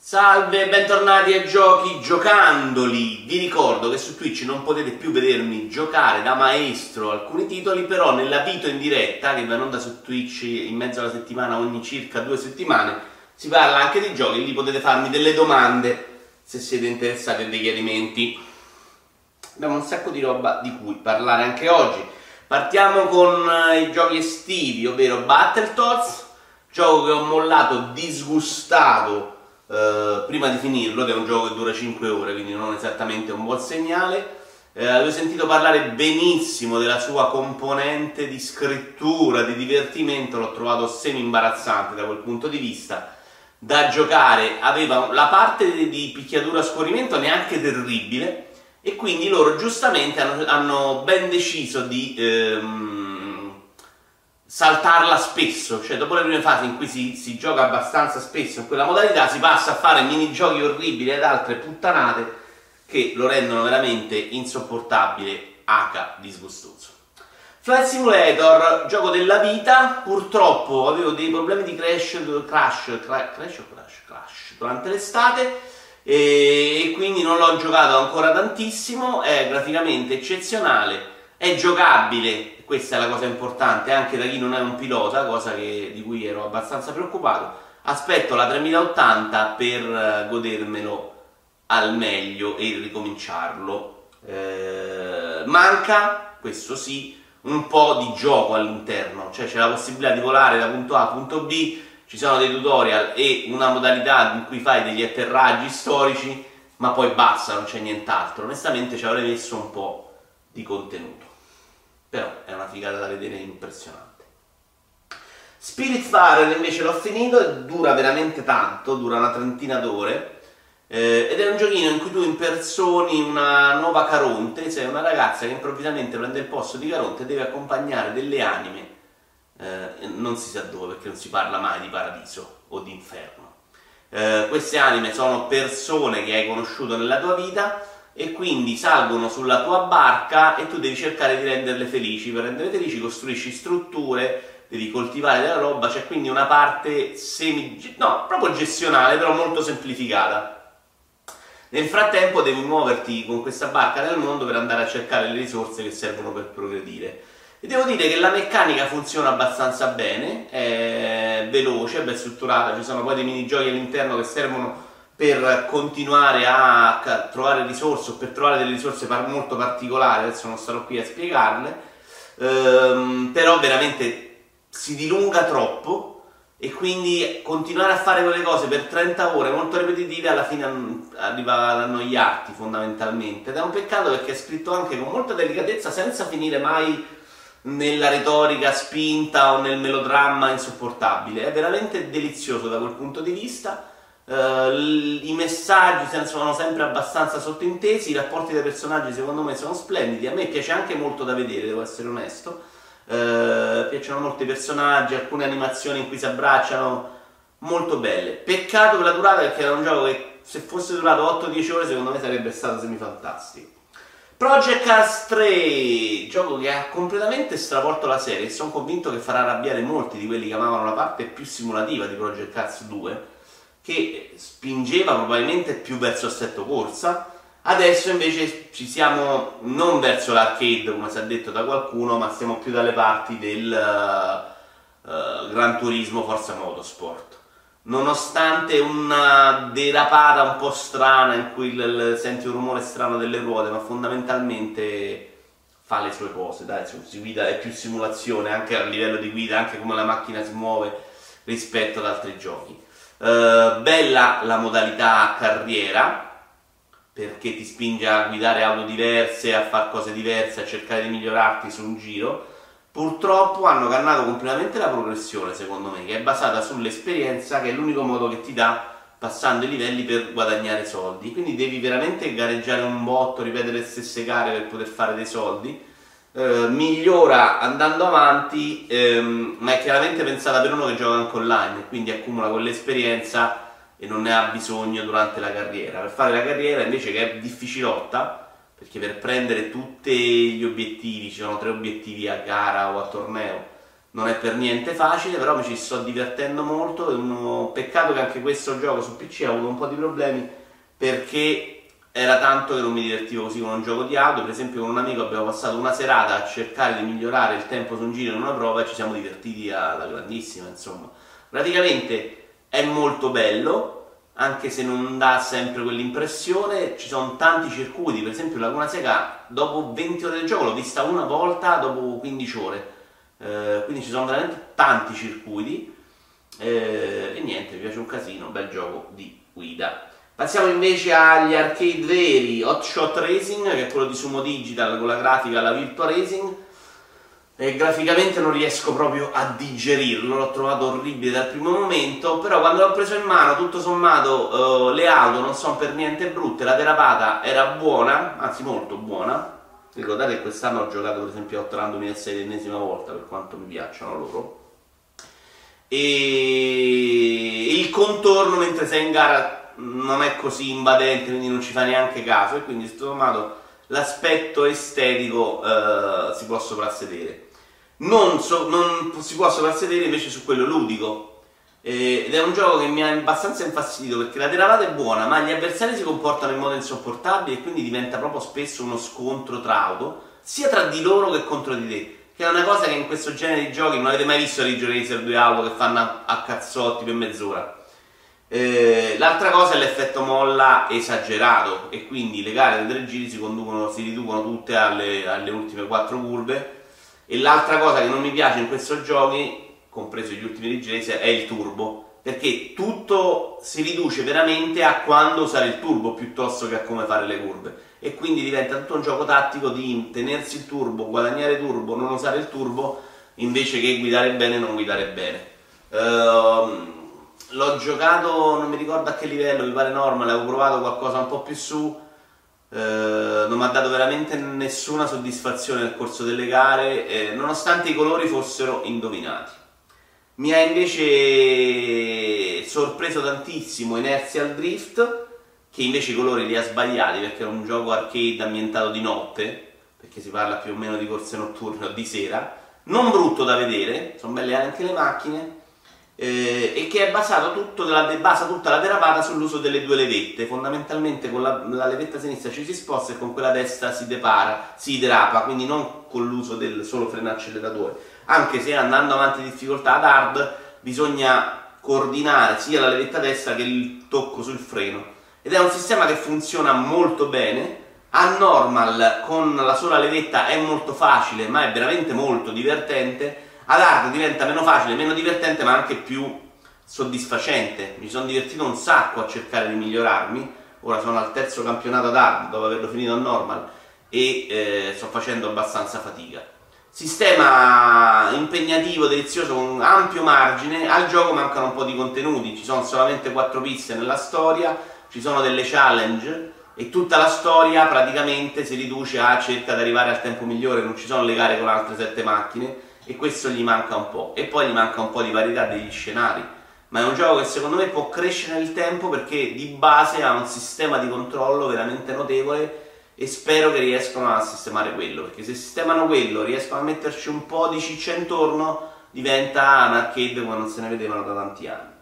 Salve, bentornati a Giochi Giocandoli. Vi ricordo che su Twitch non potete più vedermi giocare da maestro alcuni titoli, però nella video in diretta, che va in onda su Twitch in mezzo alla settimana ogni circa due settimane, si parla anche di giochi, lì potete farmi delle domande se siete interessati a dei chiarimenti. Abbiamo un sacco di roba di cui parlare anche oggi. Partiamo con eh, i giochi estivi, ovvero Battletoads, gioco che ho mollato disgustato eh, prima di finirlo, che è un gioco che dura 5 ore, quindi non esattamente un buon segnale. Eh, avevo sentito parlare benissimo della sua componente di scrittura, di divertimento, l'ho trovato semi imbarazzante da quel punto di vista. Da giocare aveva la parte di picchiatura a scorrimento neanche terribile, e quindi loro giustamente hanno, hanno ben deciso di ehm, saltarla spesso, cioè dopo le prime fasi in cui si, si, gioca abbastanza spesso in quella modalità si passa a fare minigiochi orribili ed altre puttanate che lo rendono veramente insopportabile, H disgustoso. Flight Simulator, gioco della vita, purtroppo avevo dei problemi di crash, crash, crash, crash, crash, durante l'estate e quindi non l'ho giocato ancora tantissimo, è graficamente eccezionale, è giocabile, questa è la cosa importante, anche da chi non è un pilota, cosa che, di cui ero abbastanza preoccupato, aspetto la 3080 per eh, godermelo al meglio e ricominciarlo. Eh, manca, questo sì, un po' di gioco all'interno, cioè c'è la possibilità di volare da punto A a punto B, ci sono dei tutorial e una modalità in cui fai degli atterraggi storici, ma poi basta, non c'è nient'altro. Onestamente ci avrei messo un po' di contenuto. Però è una figata da vedere impressionante. Spiritfarer invece l'ho finito e dura veramente tanto, dura una trentina d'ore. Eh, ed è un giochino in cui tu impersoni una nuova Caronte, sei una ragazza che improvvisamente prende il posto di Caronte e deve accompagnare delle anime eh, non si sa dove perché non si parla mai di paradiso o di inferno. Eh, queste anime sono persone che hai conosciuto nella tua vita e quindi salgono sulla tua barca e tu devi cercare di renderle felici. Per renderle felici costruisci strutture, devi coltivare della roba, c'è quindi una parte semi... no, proprio gestionale, però molto semplificata. Nel frattempo devi muoverti con questa barca nel mondo per andare a cercare le risorse che servono per progredire. E devo dire che la meccanica funziona abbastanza bene, è veloce, è ben strutturata, ci sono poi dei minigiochi all'interno che servono per continuare a trovare risorse o per trovare delle risorse molto particolari, adesso non starò qui a spiegarle, ehm, però veramente si dilunga troppo e quindi continuare a fare quelle cose per 30 ore molto ripetitive alla fine arriva ad annoiarti fondamentalmente ed è un peccato perché è scritto anche con molta delicatezza senza finire mai nella retorica spinta o nel melodramma insopportabile. È veramente delizioso da quel punto di vista. Uh, I messaggi sono sempre abbastanza sottintesi, i rapporti dei personaggi secondo me sono splendidi. A me piace anche molto da vedere, devo essere onesto. Uh, piacciono molto i personaggi, alcune animazioni in cui si abbracciano, molto belle. Peccato per la durata perché era un gioco che se fosse durato 8-10 ore secondo me sarebbe stato semifantastico. Project Cars 3, gioco che ha completamente stravolto la serie e sono convinto che farà arrabbiare molti di quelli che amavano la parte più simulativa di Project Cars 2, che spingeva probabilmente più verso assetto corsa. Adesso invece ci siamo non verso l'arcade, come si è detto da qualcuno, ma siamo più dalle parti del uh, Gran Turismo Forza Motorsport nonostante una derapata un po' strana in cui il, senti un rumore strano delle ruote, ma fondamentalmente fa le sue cose, dai, si guida, è più simulazione anche a livello di guida, anche come la macchina si muove rispetto ad altri giochi. Uh, bella la modalità carriera perché ti spinge a guidare auto diverse, a fare cose diverse, a cercare di migliorarti su un giro Purtroppo hanno cannato completamente la progressione, secondo me, che è basata sull'esperienza, che è l'unico modo che ti dà passando i livelli per guadagnare soldi. Quindi devi veramente gareggiare un botto, ripetere le stesse gare per poter fare dei soldi. Eh, migliora andando avanti, ehm, ma è chiaramente pensata per uno che gioca anche online, quindi accumula quell'esperienza e non ne ha bisogno durante la carriera. Per fare la carriera invece che è difficilotta, perché per prendere tutti gli obiettivi, ci sono tre obiettivi a gara o a torneo, non è per niente facile, però mi ci sto divertendo molto. È un peccato che anche questo gioco su PC ha avuto un po' di problemi perché era tanto che non mi divertivo così con un gioco di auto. Per esempio, con un amico abbiamo passato una serata a cercare di migliorare il tempo su un giro in una prova e ci siamo divertiti alla grandissima. Insomma, praticamente è molto bello. Anche se non dà sempre quell'impressione, ci sono tanti circuiti, per esempio Laguna Seca dopo 20 ore del gioco l'ho vista una volta dopo 15 ore, eh, quindi ci sono veramente tanti circuiti eh, e niente, mi piace un casino, bel gioco di guida. Passiamo invece agli arcade veri, Hot Shot Racing, che è quello di Sumo Digital con la grafica alla Virtua Racing. E graficamente non riesco proprio a digerirlo, l'ho trovato orribile dal primo momento, però quando l'ho preso in mano, tutto sommato, uh, le auto non sono per niente brutte, la derapata era buona, anzi molto buona. Ricordate che quest'anno ho giocato per esempio a Hot 2006 l'ennesima volta, per quanto mi piacciono loro. E il contorno mentre sei in gara non è così invadente, quindi non ci fa neanche caso e quindi tutto sommato l'aspetto estetico eh, si può soprassedere. Non, so, non, si può soprassedere invece su quello ludico. Eh, ed è un gioco che mi ha abbastanza infastidito perché la derivata è buona, ma gli avversari si comportano in modo insopportabile e quindi diventa proprio spesso uno scontro tra auto, sia tra di loro che contro di te. Che è una cosa che in questo genere di giochi non avete mai visto Ridge Racer due auto che fanno a cazzotti per mezz'ora eh, l'altra cosa è l'effetto molla esagerato e quindi le gare tre giri si, si riducono tutte alle, alle, ultime quattro curve e l'altra cosa che non mi piace in questi giochi, compreso gli ultimi rigresi, è il turbo perché tutto si riduce veramente a quando usare il turbo piuttosto che a come fare le curve e quindi diventa tutto un gioco tattico di tenersi il turbo, guadagnare turbo, non usare il turbo invece che guidare bene e non guidare bene. Uh, l'ho giocato, non mi ricordo a che livello, mi pare normal, avevo provato qualcosa un po' più su, eh, non mi ha dato veramente nessuna soddisfazione nel corso delle gare, eh, nonostante i colori fossero indovinati. Mi ha invece sorpreso tantissimo Inertial Drift, che invece i colori li ha sbagliati perché è un gioco arcade ambientato di notte, perché si parla più o meno di corse notturne o di sera, non brutto da vedere, sono belle anche le macchine, eh, e che è basato tutto della, basa tutta la derapata sull'uso delle due levette. Fondamentalmente con la, la, levetta sinistra ci si sposta e con quella destra si depara, si derapa, quindi non con l'uso del solo freno acceleratore. Anche se andando avanti in difficoltà ad hard bisogna coordinare sia la levetta destra che il tocco sul freno. Ed è un sistema che funziona molto bene. A normal con la sola levetta è molto facile, ma è veramente molto divertente ad hard diventa meno facile, meno divertente, ma anche più soddisfacente. Mi sono divertito un sacco a cercare di migliorarmi. Ora sono al terzo campionato ad hard dopo averlo finito a normal e eh, sto facendo abbastanza fatica. Sistema impegnativo, delizioso, con ampio margine. Al gioco mancano un po' di contenuti, ci sono solamente 4 piste nella storia, ci sono delle challenge e tutta la storia praticamente si riduce a cerca di arrivare al tempo migliore, non ci sono le gare con altre 7 macchine e questo gli manca un po'. E poi gli manca un po' di varietà degli scenari. Ma è un gioco che secondo me può crescere nel tempo perché di base ha un sistema di controllo veramente notevole e spero che riescano a sistemare quello, perché se sistemano quello, riescono a metterci un po' di ciccia intorno, diventa un arcade come non se ne vedevano da tanti anni.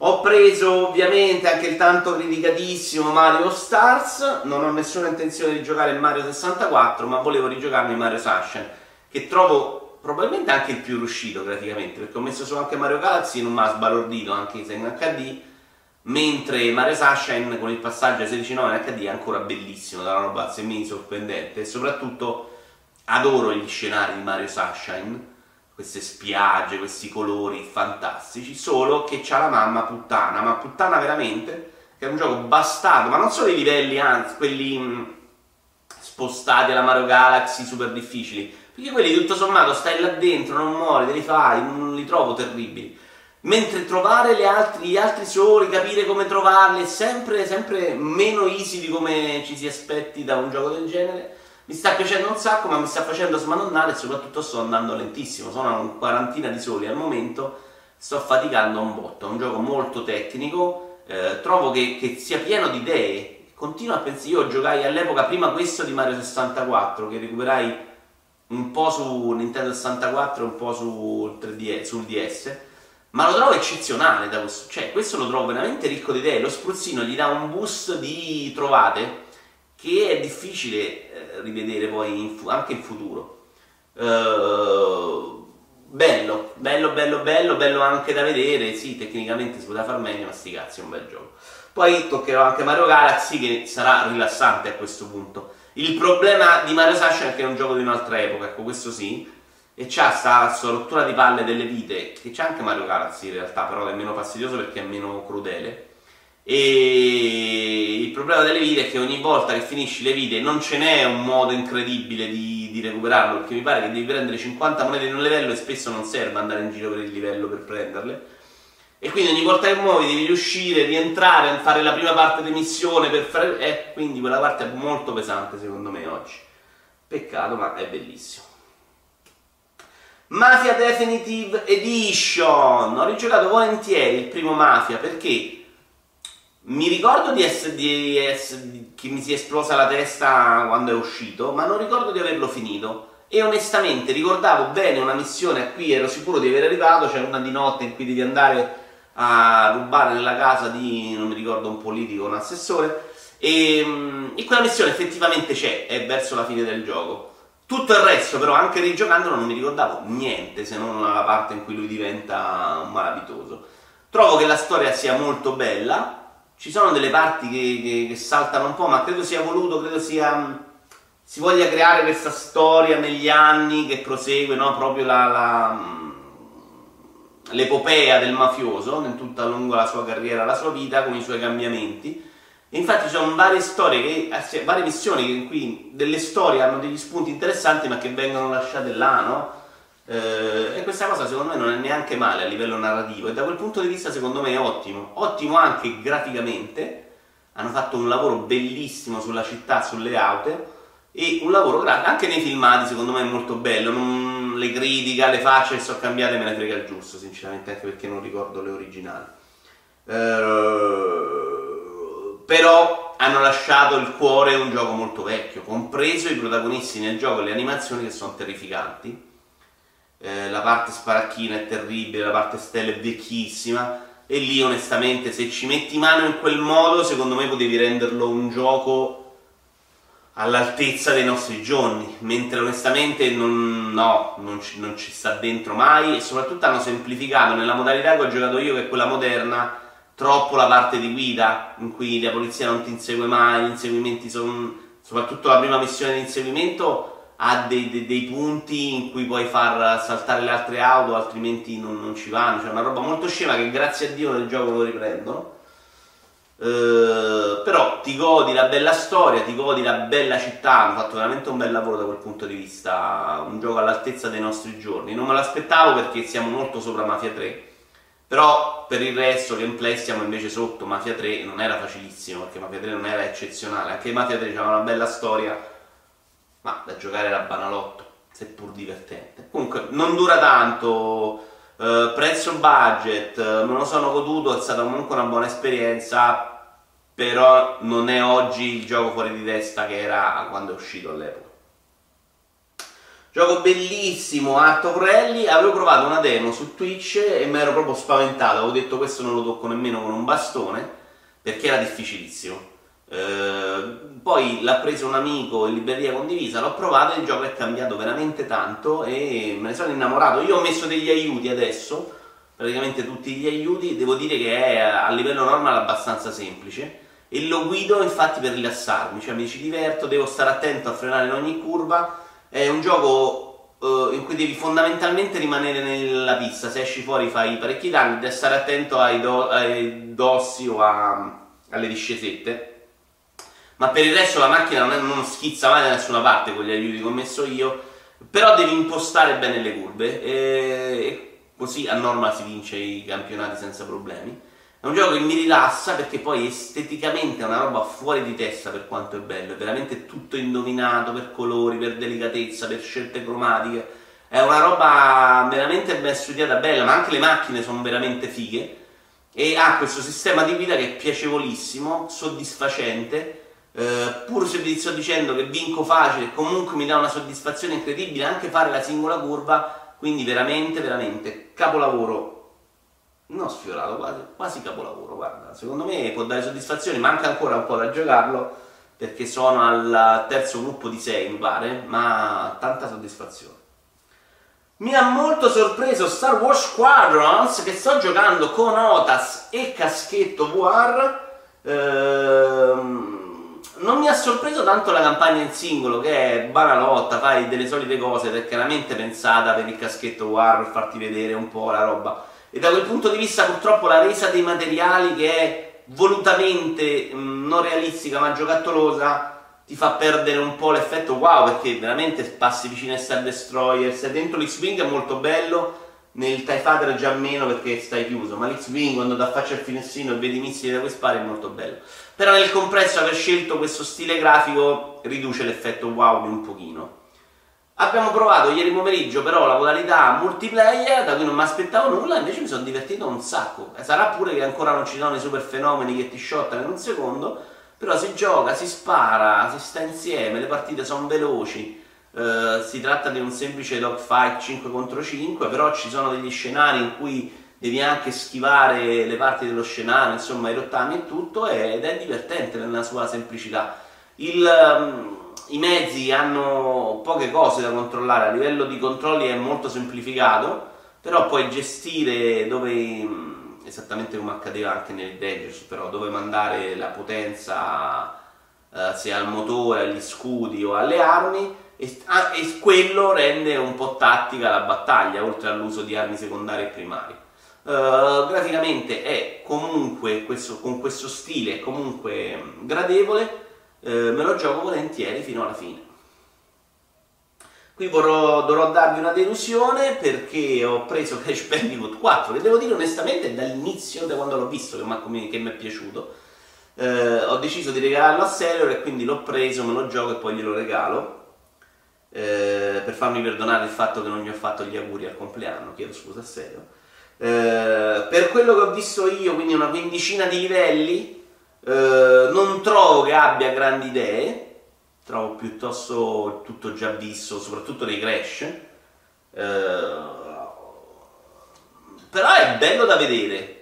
Ho preso ovviamente anche il tanto criticatissimo Mario Stars, non ho nessuna intenzione di giocare Mario 64, ma volevo rigiocarmi Mario Sunshine che trovo probabilmente anche il più riuscito graficamente, perché ho messo su anche Mario Galaxy e non mi ha sbalordito anche se in HD, mentre Mario Sunshine con il passaggio a 16.9 in HD è ancora bellissimo, da una roba semi sorprendente e soprattutto adoro gli scenari di Mario Sunshine, queste spiagge, questi colori fantastici, solo che c'ha la mamma puttana, ma puttana veramente, che è un gioco bastardo, ma non solo i livelli, anzi, quelli mm, spostati alla Mario Galaxy super difficili, perché quelli tutto sommato stai là dentro, non muori, te li fai, non li trovo terribili. Mentre trovare altri, gli altri soli, capire come trovarli è sempre, sempre meno easy di come ci si aspetti da un gioco del genere. Mi sta piacendo un sacco, ma mi sta facendo smanonnare e soprattutto sto andando lentissimo. Sono una quarantina di soli al momento, sto faticando un botto. È un gioco molto tecnico, eh, trovo che, che sia pieno di idee. Continuo a pensare, io giocai all'epoca prima questo di Mario 64, che recuperai un po' su Nintendo 64 e un po' sul, 3DS, sul DS, ma lo trovo eccezionale da questo, cioè questo lo trovo veramente ricco di idee, lo spruzzino gli dà un boost di trovate che è difficile eh, rivedere poi in anche in futuro. Uh, bello, bello, bello, bello, bello anche da vedere, sì, tecnicamente si poteva far meglio, ma sti cazzi, è un bel gioco. Poi toccherò anche Mario Galaxy che sarà rilassante a questo punto. Il problema di Mario Sunshine è che è un gioco di un'altra epoca, ecco questo sì, e c'ha sta, sta rottura di palle delle vite, che c'è anche Mario Galaxy in realtà, però è meno fastidioso perché è meno crudele. E il problema delle vite è che ogni volta che finisci le vite non ce n'è un modo incredibile di, di recuperarlo, perché mi pare che devi prendere 50 monete in un livello e spesso non serve andare in giro per il livello per prenderle. E quindi ogni volta che muovi devi riuscire, rientrare, fare la prima parte di missione per fare... Eh, quindi quella parte è molto pesante secondo me oggi. Peccato, ma è bellissimo. Mafia Definitive Edition. Ho rigiocato volentieri il primo Mafia perché mi ricordo di essere, di essere, che mi si è esplosa la testa quando è uscito, ma non ricordo di averlo finito. E onestamente ricordavo bene una missione a cui ero sicuro di aver arrivato, cioè una di notte in cui devi andare a rubare nella casa di, non mi ricordo, un politico, un assessore, e, e quella missione effettivamente c'è, è verso la fine del gioco. Tutto il resto, però, anche rigiocandolo, non mi ricordavo niente se non la parte in cui lui diventa un malavitoso. Trovo che la storia sia molto bella. Ci sono delle parti che, che, che saltano un po', ma credo sia voluto, credo sia. Si voglia creare questa storia negli anni che prosegue, no? Proprio la, la l'epopea del mafioso in tutta lungo la sua carriera, la sua vita, con i suoi cambiamenti. E infatti ci sono varie storie, che, eh, varie missioni in cui delle storie hanno degli spunti interessanti ma che vengono lasciate là, no? Eh, e questa cosa secondo me non è neanche male a livello narrativo e da quel punto di vista secondo me è ottimo. Ottimo anche graficamente, hanno fatto un lavoro bellissimo sulla città, sulle auto e un lavoro anche nei filmati secondo me è molto bello. Non, le critiche, le facce che sono cambiate me ne frega il giusto, sinceramente, anche perché non ricordo le originali. Uh, però hanno lasciato il cuore un gioco molto vecchio, compreso i protagonisti nel gioco e le animazioni che sono terrificanti. Eh, la parte sparacchina è terribile, la parte stella è vecchissima. E lì, onestamente, se ci metti mano in quel modo, secondo me potevi renderlo un gioco all'altezza dei nostri giorni, mentre onestamente non, no, non ci, non ci, sta dentro mai e soprattutto hanno semplificato nella modalità che ho giocato io, che è quella moderna, troppo la parte di guida, in cui la polizia non ti insegue mai, gli inseguimenti sono, soprattutto la prima missione di inseguimento ha dei, dei, dei, punti in cui puoi far saltare le altre auto, altrimenti non, non ci vanno, cioè una roba molto scema che grazie a Dio nel gioco lo riprendono Uh, però ti godi la bella storia, ti godi la bella città, hanno fatto veramente un bel lavoro da quel punto di vista, un gioco all'altezza dei nostri giorni. Non me l'aspettavo perché siamo molto sopra Mafia 3, però per il resto gameplay siamo invece sotto Mafia 3 e non era facilissimo perché Mafia 3 non era eccezionale, anche Mafia 3 aveva una bella storia, ma da giocare era banalotto, seppur divertente. Comunque non dura tanto Uh, prezzo budget, uh, me lo sono goduto, è stata comunque una buona esperienza, però non è oggi il gioco fuori di testa che era quando è uscito all'epoca. Gioco bellissimo, Art of Rally, avevo provato una demo su Twitch e mi ero proprio spaventato, avevo detto questo non lo tocco nemmeno con un bastone, perché era difficilissimo. Eh, poi l'ha preso un amico in libreria condivisa, l'ho provato e il gioco è cambiato veramente tanto e me ne sono innamorato. Io ho messo degli aiuti adesso, praticamente tutti gli aiuti, devo dire che è a livello normale abbastanza semplice. E lo guido infatti per rilassarmi, cioè mi ci diverto, devo stare attento a frenare in ogni curva, è un gioco uh, in cui devi fondamentalmente rimanere nella pista, se esci fuori fai parecchi danni, devi stare attento ai, do- ai dossi o a, alle discesette ma per il resto la macchina non, è, non schizza mai da nessuna parte con gli aiuti che ho messo io, però devi impostare bene le curve e, così a norma si vince i campionati senza problemi. È un gioco che mi rilassa perché poi esteticamente è una roba fuori di testa per quanto è bello, è veramente tutto indovinato per colori, per delicatezza, per scelte cromatiche. È una roba veramente ben studiata, bella, ma anche le macchine sono veramente fighe. E ha questo sistema di guida che è piacevolissimo, soddisfacente eh, pur se vi sto dicendo che vinco facile, comunque mi dà una soddisfazione incredibile anche fare la singola curva, quindi veramente, veramente capolavoro. Non sfiorato, quasi, quasi capolavoro, guarda, secondo me può dare soddisfazione, manca ancora un po' da giocarlo perché sono al terzo gruppo di 6 mi pare, ma tanta soddisfazione. Mi ha molto sorpreso Star Wars Squadrons che sto giocando con Otas e Caschetto VR. Ehm, non mi ha sorpreso tanto la campagna in singolo, che è banalotta, fai delle solite cose ed è chiaramente pensata per il caschetto war, per farti vedere un po' la roba. E da quel punto di vista purtroppo la resa dei materiali che è volutamente mh, mm, non realistica ma giocattolosa ti fa perdere un po' l'effetto wow perché veramente passi vicino a Star Destroyer, se dentro l'X-Wing è molto bello, nel TIE Fighter già meno perché stai chiuso, ma l'X-Wing quando da faccia il finestrino e vedi i missili da cui spari è molto bello. Però nel complesso aver scelto questo stile grafico riduce l'effetto wow di un pochino. Abbiamo provato ieri pomeriggio però la modalità multiplayer da cui non mi aspettavo nulla, invece mi sono divertito un sacco. Sarà pure che ancora non ci sono i super fenomeni che ti shottano in un secondo, però si gioca, si spara, si sta insieme, le partite sono veloci. Uh, si tratta di un semplice dogfight 5 contro 5, però ci sono degli scenari in cui devi anche schivare le parti dello scenario, insomma i rottami e tutto, ed è divertente nella sua semplicità. Il, um, I mezzi hanno poche cose da controllare, a livello di controlli è molto semplificato, però puoi gestire dove, um, esattamente come accadeva anche nel Dangerous, però dove mandare la potenza, uh, se al motore, agli scudi o alle armi, e, ah, e quello rende un po' tattica la battaglia, oltre all'uso di armi secondarie e primarie. Uh, graficamente è comunque questo, con questo stile comunque gradevole, uh, me lo gioco volentieri fino alla fine. Qui vorrò, dovrò darvi una delusione perché ho preso Crash Bandicoot 4, che devo dire onestamente dall'inizio, da quando l'ho visto, che mi è piaciuto. Uh, ho deciso di regalarlo a Sailor e quindi l'ho preso, me lo gioco e poi glielo regalo. Per farmi perdonare il fatto che non gli ho fatto gli auguri al compleanno, chiedo scusa a Sailor. Eh, per quello che ho visto io, quindi una quindicina di livelli, eh, non trovo che abbia grandi idee, trovo piuttosto tutto già visto, soprattutto nei crash. Eh, però è bello da vedere.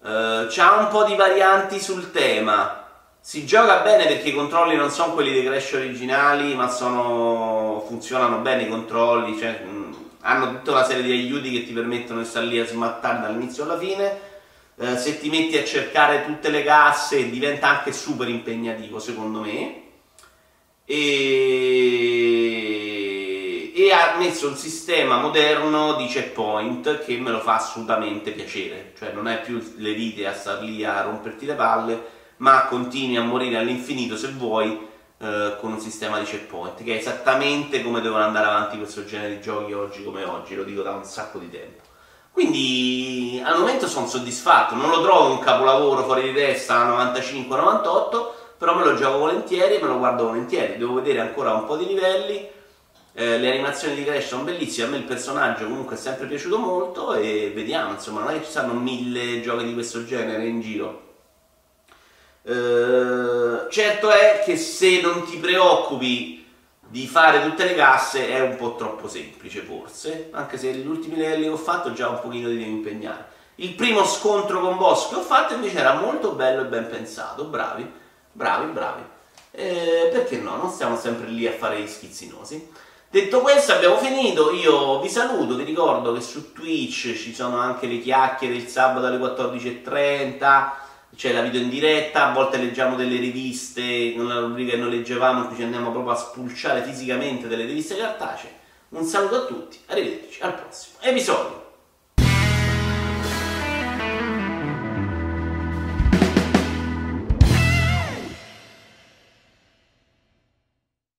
Uh, c'ha un po' di varianti sul tema. Si gioca bene perché i controlli non sono quelli dei Crash originali, ma sono... funzionano bene i controlli. Cioè, hanno tutta una serie di aiuti che ti permettono di stare lì a smattare dall'inizio alla fine. Eh, se ti metti a cercare tutte le casse diventa anche super impegnativo secondo me. E... e ha messo un sistema moderno di checkpoint che me lo fa assolutamente piacere, cioè non è più le vite a star lì a romperti le palle, ma continui a morire all'infinito se vuoi eh, con un sistema di checkpoint, che è esattamente come devono andare avanti questo genere di giochi oggi come oggi, lo dico da un sacco di tempo. Quindi al momento sono soddisfatto, non lo trovo un capolavoro fuori di testa a 95-98, però me lo gioco volentieri e me lo guardo volentieri, devo vedere ancora un po' di livelli, eh, le animazioni di Crash sono bellissime, a me il personaggio comunque è sempre piaciuto molto e vediamo, insomma non è che ci saranno mille giochi di questo genere in giro, eh, certo è che se non ti preoccupi di fare tutte le casse è un po' troppo semplice forse, anche se gli ultimi livelli che ho fatto già un pochino ti devi impegnare. Il primo scontro con boss che ho fatto invece era molto bello e ben pensato, bravi, bravi, bravi. Eh, perché no? Non stiamo sempre lì a fare gli schizzinosi. Detto questo abbiamo finito, io vi saluto, vi ricordo che su Twitch ci sono anche le chiacchiere il sabato alle 14.30 c'è la video in diretta, a volte leggiamo delle riviste, nella rubrica che noi leggevamo, in ci andiamo proprio a spulciare fisicamente delle riviste cartacee. Un saluto a tutti, arrivederci al prossimo episodio.